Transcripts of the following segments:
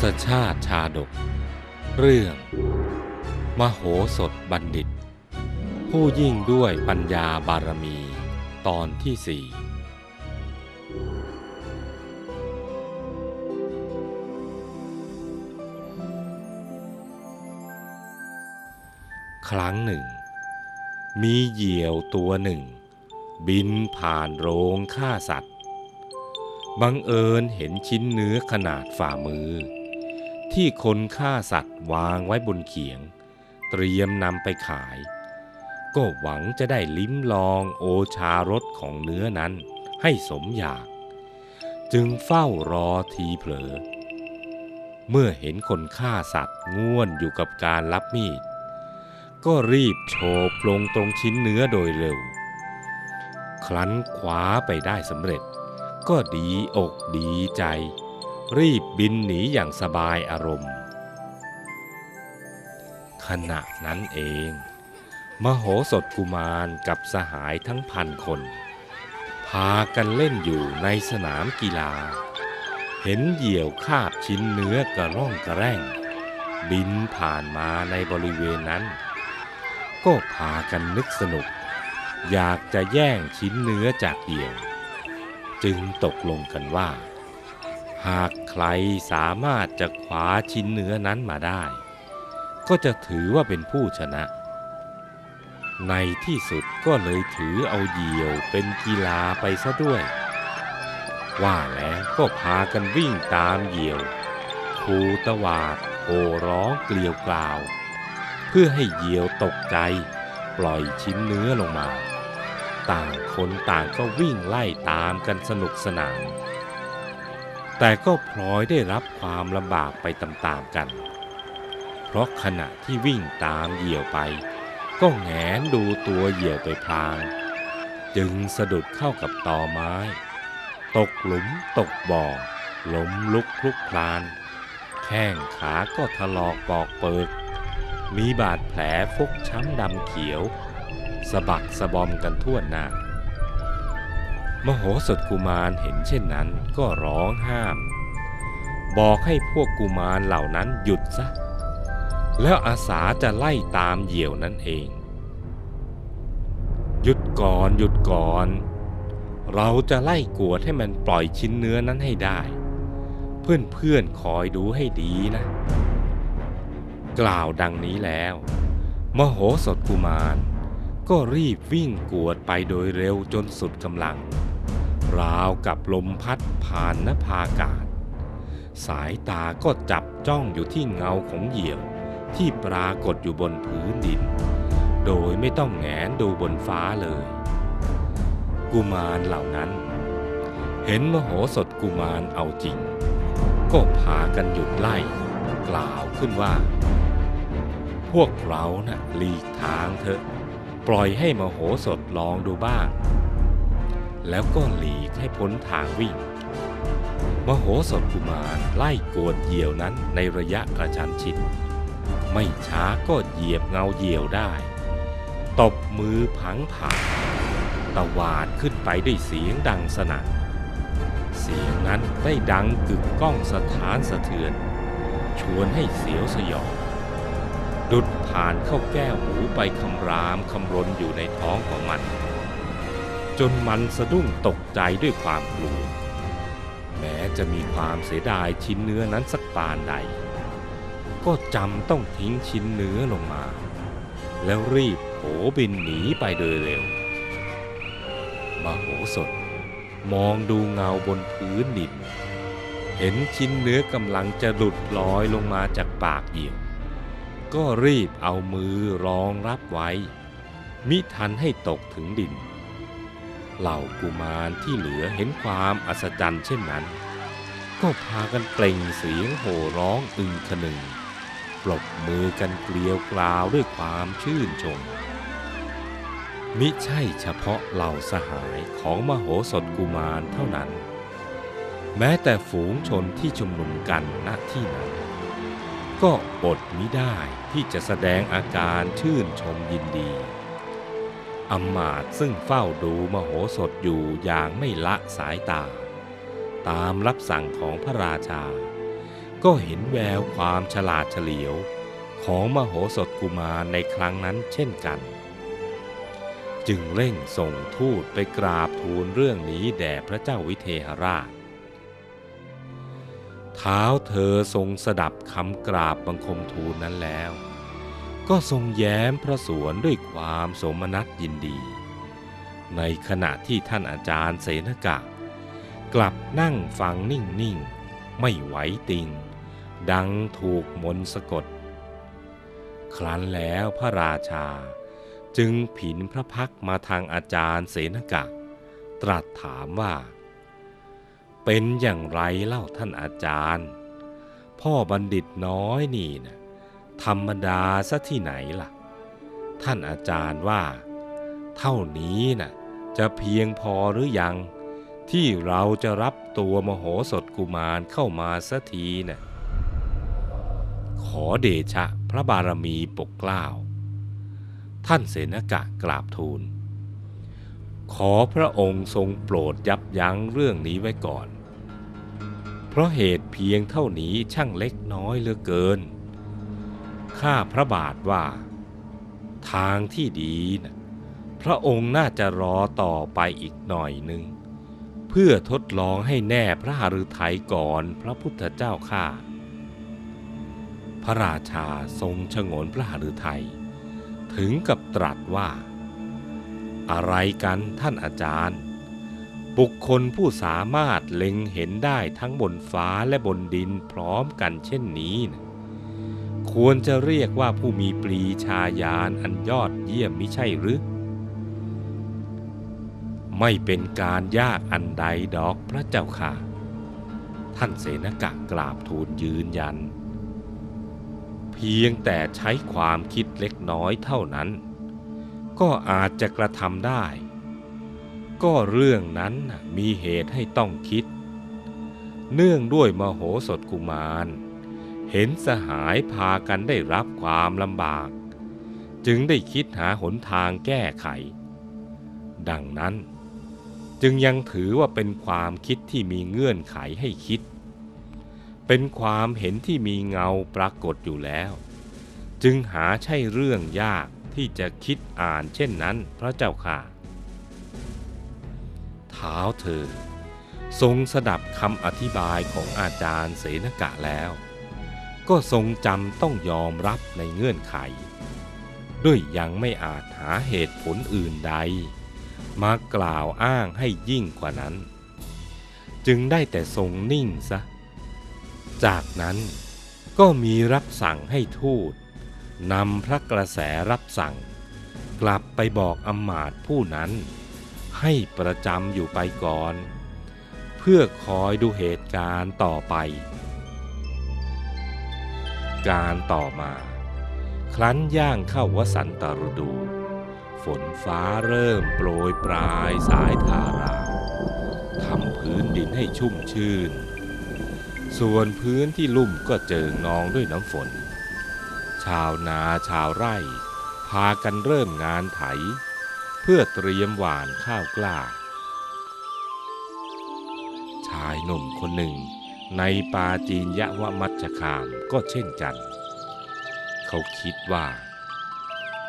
ศชาติชาดก เรื่อง มโหสถบัณฑิต ผู้ยิ่งด้วยปัญญาบารมี ตอนที่สี่ครั้งหนึ่ง มีเหยี่ยวตัวหนึ่ง บินผ่านโรงฆ่าสัตว์ บังเอิญเห็นชิ้นเนื้อขนาดฝ่ามือ ที่คนฆ่าสัตว์วางไว้บนเขียง เตรียมนำไปขาย ก็หวังจะได้ลิ้มลองโอชารสของเนื้อนั้นให้สมอยาก จึงเฝ้ารอทีเผลอ เมื่อเห็นคนฆ่าสัตว์ง่วนอยู่กับการรับมีด ก็รีบโฉบลงตรงชิ้นเนื้อโดยเร็ว ครั้นคว้าไปได้สำเร็จ ก็ดีอกดีใจรีบ บินหนีอย่างสบายอารมณ์ ขณะนั้นเอง มโหสถกุมารกับสหายทั้งพันคน พากันเล่นอยู่ในสนามกีฬา เห็นเหยี่ยวคาบชิ้นเนื้อกระร่องกระแร่ง บินผ่านมาในบริเวณนั้น ก็พากันนึกสนุก อยากจะแย่งชิ้นเนื้อจากเหยี่ยว จึงตกลงกันว่า หากใครสามารถจะคว้าชิ้นเนื้อนั้นมาได้ ก็จะถือว่าเป็นผู้ชนะ ในที่สุดก็เลยถือเอาเหี่ยวเป็นกีฬาไปซะด้วย ว่าแล้วก็พากันวิ่งตามเหี่ยวคูตวาดโหร้องเกลียวกล่าว เพื่อให้เหยี่ยวตกใจ ปล่อยชิ้นเนื้อลงมา ต่างคนต่างก็วิ่งไล่ตามกันสนุกสนาน แต่ก็พลอยได้รับความลำบากไปตามๆกัน เพราะขณะที่วิ่งตามเหยี่ยวไป ก็แงนดูตัวเหยี่ยวไปพลาง จึงสะดุดเข้ากับตอไม้ ตกหลุมตกบ่อล้มลุกคลุกพลาน แข้งขาก็ถลอกปอกเปิดมีบาดแผลฟกช้ำดำเขียวสะบักสะบอมกันทั่วหน้า มโหสถกุมารเห็นเช่นนั้นก็ร้องห้าม บอกให้พวกกุมารเหล่านั้นหยุดซะ แล้วอาสาจะไล่ตามเหยี่ยวนั่นเอง หยุดก่อนหยุดก่อน เราจะไล่กวดให้มันปล่อยชิ้นเนื้อนั้นให้ได้เพื่อนเพื่อนๆคอยดูให้ดีนะ กล่าวดังนี้แล้ว มโหสถกุมารก็รีบวิ่งกวดไปโดยเร็วจนสุดกำลัง ราวกับลมพัดผ่านนภาอากาศ สายตาก็จับจ้องอยู่ที่เงาของเหยี่ยวที่ปรากฏอยู่บนพื้นดิน โดยไม่ต้องแงนดูบนฟ้าเลย กุมารเหล่านั้น เห็นมโหสถกุมารเอาจริง ก็พากันหยุดไล่ กล่าวขึ้นว่า พวกเรานะ่ะหลีกทางเถอะ ปล่อยให้มโหสถลองดูบ้าง แล้วก็หลีกให้พ้นทางวิ่ง มโหสถกุมารไล่กวดเหยี่ยวนั้นในระยะกระชันชิด ไม่ช้าก็เหยียบเงาเหยี่ยวได้ ตบมือผังผ่านตวาดขึ้นไปด้วยเสียงดังสนั่นเสียงนั้นได้ดังกึกก้องสถานสะเทือน ชวนให้เสียวสยองดุดผ่านเข้าแก้วหูไปคำรามคำรนอยู่ในท้องของมัน จนมันสะดุ้งตกใจด้วยความกลัว แม้จะมีความเสียดายชิ้นเนื้อนั้นสักปานใด ก็จำต้องทิ้งชิ้นเนื้อลงมา แล้วรีบโผบินหนีไปโดยเร็วมโหสถมองดูเงาบนพื้นดิน เห็นชิ้นเนื้อกำลังจะหลุดลอยลงมาจากปากเหยี่ยวก็รีบเอามือรองรับไว้ มิทันให้ตกถึงดิน เหล่ากุมารที่เหลือเห็นความอัศจรรย์เช่นนั้น ก็พากันเปล่งเสียงโห่ร้องอึงคนึงปรบมือกันเกลียวกราวด้วยความชื่นชม มิใช่เฉพาะเหล่าสหายของมโหสถกุมารเท่านั้น แม้แต่ฝูงชนที่ชุมนุมกันณที่นั้น ก็อดมิได้ที่จะแสดงอาการชื่นชมยินดี อมาตซึ่งเฝ้าดูมโหสถอยู่อย่างไม่ละสายตา ตามรับสั่งของพระราชา ก็เห็นแววความฉลาดเฉลียวของมโหสถกุมารในครั้งนั้นเช่นกัน จึงเร่งส่งทูตไปกราบทูลเรื่องนี้แด่พระเจ้าวิเทหราช เท้าเธอทรงสดับคำกราบบังคมทูลนั้นแล้ว ก็ทรงแย้มพระสวนด้วยความสมนัตยินดี ในขณะที่ท่านอาจารย์เสนกะ กลับนั่งฟังนิ่งๆ ไม่ไหวติง ดังถูกมนต์สะกด ครั้นแล้วพระราชาจึงผินพระพักมาทางอาจารย์เสนกะ ตรัสถามว่า เป็นอย่างไรเล่าท่านอาจารย์ พ่อบัณฑิตน้อยนี่นะ ธรรมดาซะที่ไหนล่ะ ท่านอาจารย์ว่า เท่านี้นะจะเพียงพอหรือยัง ที่เราจะรับตัวมโหสถกุมารเข้ามาสักทีนะขอเดชะพระบารมีปกเกล้า ท่านเสนกะกราบทูล ขอพระองค์ทรงโปรดยับยั้งเรื่องนี้ไว้ก่อน เพราะเหตุเพียงเท่านี้ช่างเล็กน้อยเหลือเกิน ข้าพระบาทว่า ทางที่ดีนะพระองค์น่าจะรอต่อไปอีกหน่อยหนึ่ง เพื่อทดลองให้แน่พระหฤทัยก่อนพระพุทธเจ้าข้าพระราชาทรงชงนพระหฤทัยถึงกับตรัสว่า อะไรกันท่านอาจารย์ บุคคลผู้สามารถเล็งเห็นได้ทั้งบนฟ้าและบนดินพร้อมกันเช่นนี้นะ ควรจะเรียกว่าผู้มีปรีชาญาณอันยอดเยี่ยมมิใช่หรือ ไม่เป็นการยากอันใดดอกพระเจ้าค่ะ ท่านเสนกะกราบทูลยืนยัน เพียงแต่ใช้ความคิดเล็กน้อยเท่านั้น ก็อาจจะกระทำได้ ก็เรื่องนั้นมีเหตุให้ต้องคิด เนื่องด้วยมโหสถกุมาร เห็นสหายพากันได้รับความลำบาก จึงได้คิดหาหนทางแก้ไข ดังนั้นจึงยังถือว่าเป็นความคิดที่มีเงื่อนไขให้คิด เป็นความเห็นที่มีเงาปรากฏอยู่แล้ว จึงหาใช่เรื่องยากที่จะคิดอ่านเช่นนั้นพระเจ้าค่ะ เท้าเธอ ทรงสดับคำอธิบายของอาจารย์เสนกะแล้ว ก็ทรงจำต้องยอมรับในเงื่อนไข ด้วยยังไม่อาจหาเหตุผลอื่นใด มากล่าวอ้างให้ยิ่งกว่านั้น จึงได้แต่ทรงนิ่งซะ จากนั้นก็มีรับสั่งให้ทูตนำพระกระแสรับสั่ง กลับไปบอกอมาตผู้นั้น ให้ประจำอยู่ไปก่อน เพื่อคอยดูเหตุการณ์ต่อไป การต่อมา ครั้นย่างเข้าวสันตฤดู ฝนฟ้าเริ่มโปรยปลายสายทาราทำพื้นดินให้ชุ่มชื่น ส่วนพื้นที่ลุ่มก็เจิงนองด้วยน้ำฝน ชาวนาชาวไร่ พากันเริ่มงานไถ เพื่อเตรียมหว่านข้าวกล้า ชายหนุ่มคนหนึ่ง ในปาจีนยะวมัชคามก็เช่นกัน เขาคิดว่า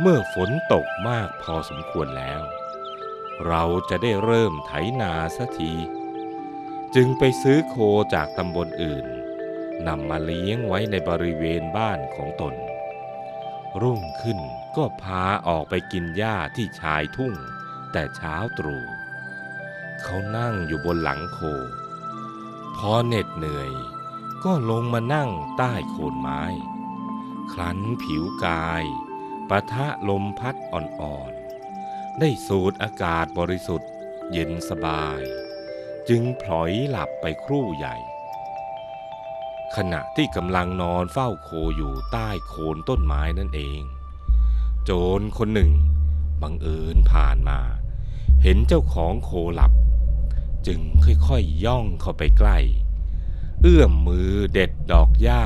เมื่อฝนตกมากพอสมควรแล้ว เราจะได้เริ่มไถนาสักที จึงไปซื้อโคจากตำบลอื่นนำมาเลี้ยงไว้ในบริเวณบ้านของตน รุ่งขึ้นก็พาออกไปกินหญ้าที่ชายทุ่ง แต่เช้าตรู่เขานั่งอยู่บนหลังโค พอเหน็ดเหนื่อย ก็ลงมานั่งใต้โคนไม้ ครั้นผิวกายปะทะลมพัดอ่อนๆ ได้สูดอากาศบริสุทธิ์เย็นสบาย จึงพลอยหลับไปครู่ใหญ่ ขณะที่กำลังนอนเฝ้าโคอยู่ใต้โคนต้นไม้นั่นเอง โจรคนหนึ่งบังเอิญผ่านมา เห็นเจ้าของโคหลับ จึงค่อยๆย่องเข้าไปใกล้ เอื้อมมือเด็ดดอกหญ้า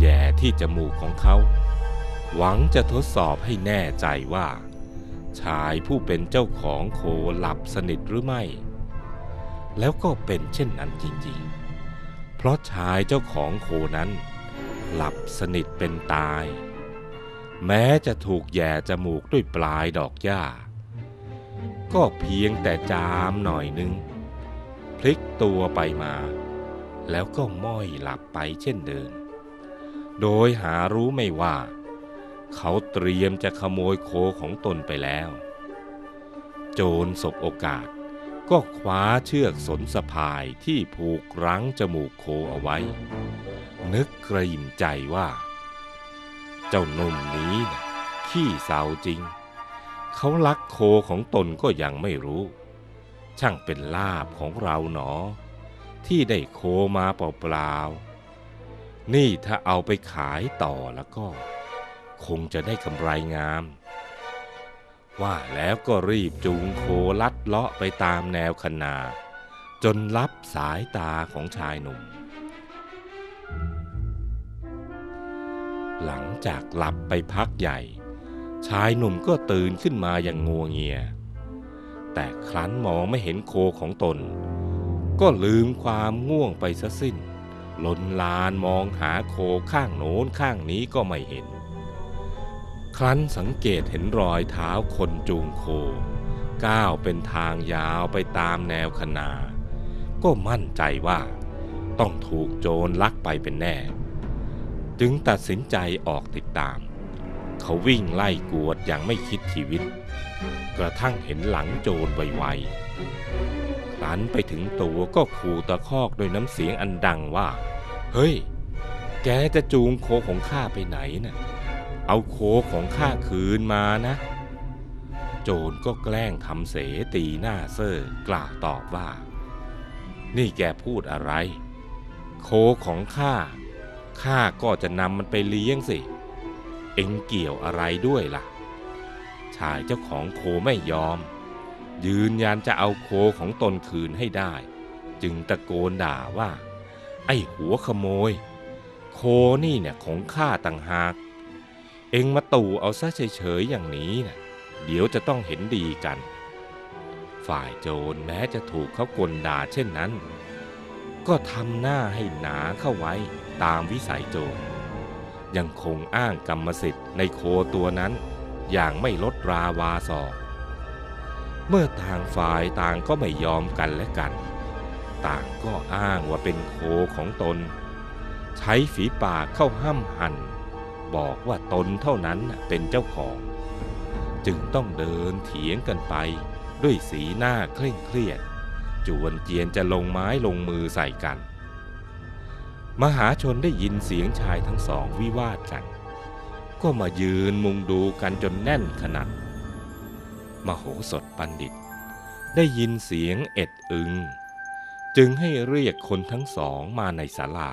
แย่ที่จมูกของเขา หวังจะทดสอบให้แน่ใจว่า ชายผู้เป็นเจ้าของโคหลับสนิทหรือไม่ แล้วก็เป็นเช่นนั้นจริงๆ เพราะชายเจ้าของโคนั้น หลับสนิทเป็นตาย แม้จะถูกแย่จมูกด้วยปลายดอกหญ้าก็เพียงแต่จามหน่อยนึง พลิกตัวไปมา แล้วก็ม้อยหลับไปเช่นเดิม โดยหารู้ไม่ว่า เขาเตรียมจะขโมยโคของตนไปแล้ว โจรสบโอกาสก็คว้าเชือกสนสะพายที่ผูกรั้งจมูกโคเอาไว้ นึกกระยิมใจว่า เจ้านุ่มนี้นะขี้เศร้าจริง เขาลักโคของตนก็ยังไม่รู้ ช่างเป็นลาบของเราหนอ ที่ได้โคมาเปล่าๆ นี่ถ้าเอาไปขายต่อแล้วก็ คงจะได้กำไรงาม ว่าแล้วก็รีบจูงโคลัดเลาะไปตามแนวคนา จนลับสายตาของชายหนุ่ม หลังจากหลับไปพักใหญ่ ชายหนุ่มก็ตื่นขึ้นมาอย่างงัวเงีย แต่ครั้นมองไม่เห็นโคของตน ก็ลืมความง่วงไปซะสิ้นหลนลานมองหาโคข้างโน้นข้างนี้ก็ไม่เห็น ครั้นสังเกตเห็นรอยเท้าคนจูงโค ก้าวเป็นทางยาวไปตามแนวคนา ก็มั่นใจว่าต้องถูกโจรลักไปเป็นแน่ จึงตัดสินใจออกติดตาม เขาวิ่งไล่กวดอย่างไม่คิดชีวิต กระทั่งเห็นหลังโจรไวๆครั้นไปถึงตัวก็ขู่ตะคอกด้วยน้ำเสียงอันดังว่า เฮ้ย แกจะจูงโคของข้าไปไหนนะ่ะ เอาโคของข้าคืนมานะ โจรก็แกล้งทำเสตีหน้าเซอกล่าวตอบว่า นี่แกพูดอะไร โคของข้าข้าก็จะนำมันไปเลี้ยงสิเเอ็งเกี่ยวอะไรด้วยล่ะ ชายเจ้าของโคไม่ยอม ยืนยันจะเอาโคของตนคืนให้ได้ จึงตะโกนด่าว่า ไอ้หัวขโมย โคนี่เนี่ยของข้าต่างหาก เอ็งมาตู่เอาซะเฉยๆอย่างนี้นะ่ะเดี๋ยวจะต้องเห็นดีกัน ฝ่ายโจรแม้จะถูกเขากลด่าเช่นนั้น ก็ทำหน้าให้หนาเข้าไว้ตามวิสัยโจร ยังคงอ้างกรรมสิทธิ์ในโคตัวนั้น อย่างไม่ลดราวาสอกเมื่อต่างฝ่ายต่างก็ไม่ยอมกันและกัน ต่างก็อ้างว่าเป็นโคของตน ใช้ฝีปากเข้าห้ำหัน บอกว่าตนเท่านั้นเป็นเจ้าของ จึงต้องเดินเถียงกันไป ด้วยสีหน้าเคร่งเครียด จวนเจียนจะลงไม้ลงมือใส่กัน มหาชนได้ยินเสียงชายทั้งสองวิวาทกัน ก็มายืนมุงดูกันจนแน่นขนาดมโหสถบัณฑิต ได้ยินเสียงเอ็ดอึง จึงให้เรียกคนทั้งสองมาในศาลา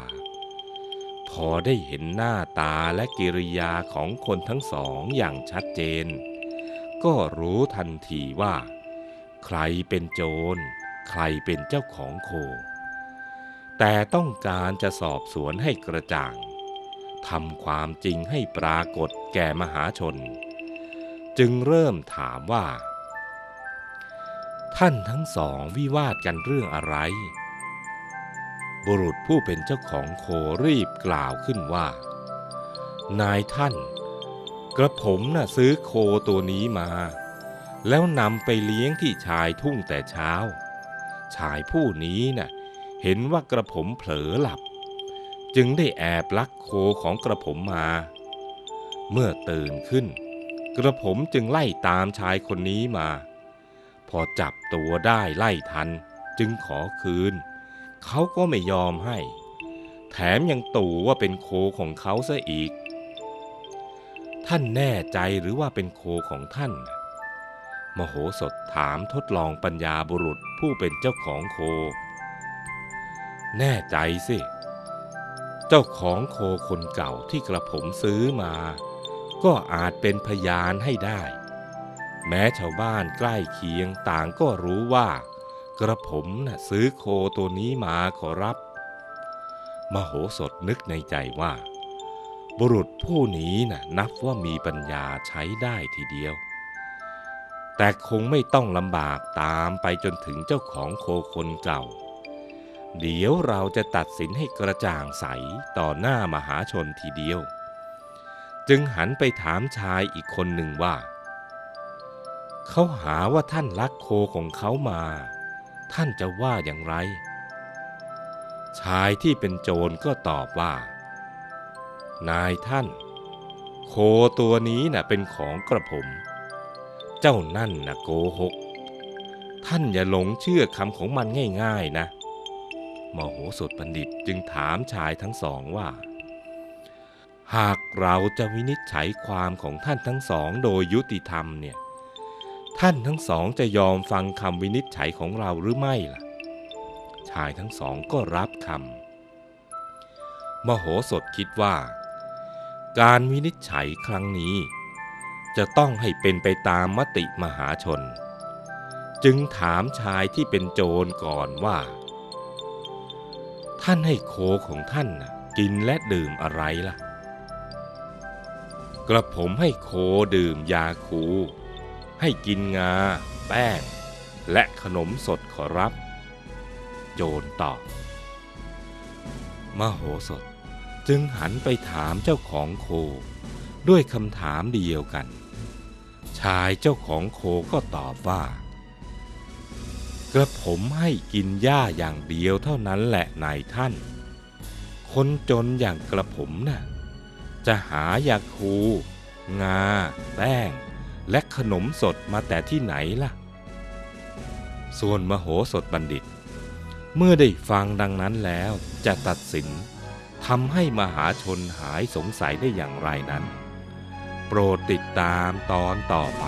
พอได้เห็นหน้าตาและกิริยาของคนทั้งสองอย่างชัดเจน ก็รู้ทันทีว่า ใครเป็นโจร ใครเป็นเจ้าของโค แต่ต้องการจะสอบสวนให้กระจ่างทำความจริงให้ปรากฏแก่มหาชน จึงเริ่มถามว่า ท่านทั้งสองวิวาทกันเรื่องอะไร บุรุษผู้เป็นเจ้าของโครีบกล่าวขึ้นว่า นายท่าน กระผมน่ะซื้อโคตัวนี้มา แล้วนำไปเลี้ยงที่ชายทุ่งแต่เช้า ชายผู้นี้น่ะ เห็นว่ากระผมเผลอหลับ จึงได้แอบลักโคของกระผมมา เมื่อตื่นขึ้น กระผมจึงไล่ตามชายคนนี้มา พอจับตัวได้ไล่ทันจึงขอคืน เขาก็ไม่ยอมให้ แถมยังตู่ว่าเป็นโคของเขาซะอีก ท่านแน่ใจหรือว่าเป็นโคของท่าน มโหสถถามทดลองปัญญาบุรุษผู้เป็นเจ้าของโค แน่ใจสิ เจ้าของโคคนเก่าที่กระผมซื้อมา ก็อาจเป็นพยานให้ได้ แม้ชาวบ้านใกล้เคียงต่างก็รู้ว่า กระผมน่ะซื้อโคตัวนี้มาขอรับ มโหสถนึกในใจว่า บุรุษผู้นี้น่ะนับว่ามีปัญญาใช้ได้ทีเดียวแต่คงไม่ต้องลำบากตามไปจนถึงเจ้าของโคคนเก่า เดี๋ยวเราจะตัดสินให้กระจ่างใสต่อหน้ามหาชนทีเดียว จึงหันไปถามชายอีกคนหนึ่งว่า เขาหาว่าท่านลักโคของเขามา ท่านจะว่าอย่างไร ชายที่เป็นโจรก็ตอบว่า นายท่าน โคตัวนี้น่ะเป็นของกระผม เจ้านั่นน่ะโกหก ท่านอย่าหลงเชื่อคำของมันง่าย ๆ นะ มโหสถบัณฑิตจึงถามชายทั้งสองว่า หากเราจะวินิจฉัยความของท่านทั้งสองโดยยุติธรรมเนี่ย ท่านทั้งสองจะยอมฟังคำวินิจฉัยของเราหรือไม่ล่ะ ชายทั้งสองก็รับคำมโหสถคิดว่า การวินิจฉัยครั้งนี้ จะต้องให้เป็นไปตามมติมหาชน จึงถามชายที่เป็นโจรก่อนว่า ท่านให้โคของท่านนะกินและดื่มอะไรล่ะ กระผมให้โคดื่มยาคู ให้กินงา แป้ง และขนมสดขอรับ โจรตอบมโหสถจึงหันไปถามเจ้าของโค ด้วยคำถามเดียวกัน ชายเจ้าของโคก็ตอบว่า กระผมให้กินหญ้าอย่างเดียวเท่านั้นแหละนายท่าน คนจนอย่างกระผมน่ะจะหายาคู งา แป้ง และขนมสดมาแต่ที่ไหนล่ะ ส่วนมโหสถบัณฑิต เมื่อได้ฟังดังนั้นแล้วจะตัดสินทำให้มหาชนหายสงสัยได้อย่างไรนั้น โปรดติดตามตอนต่อไป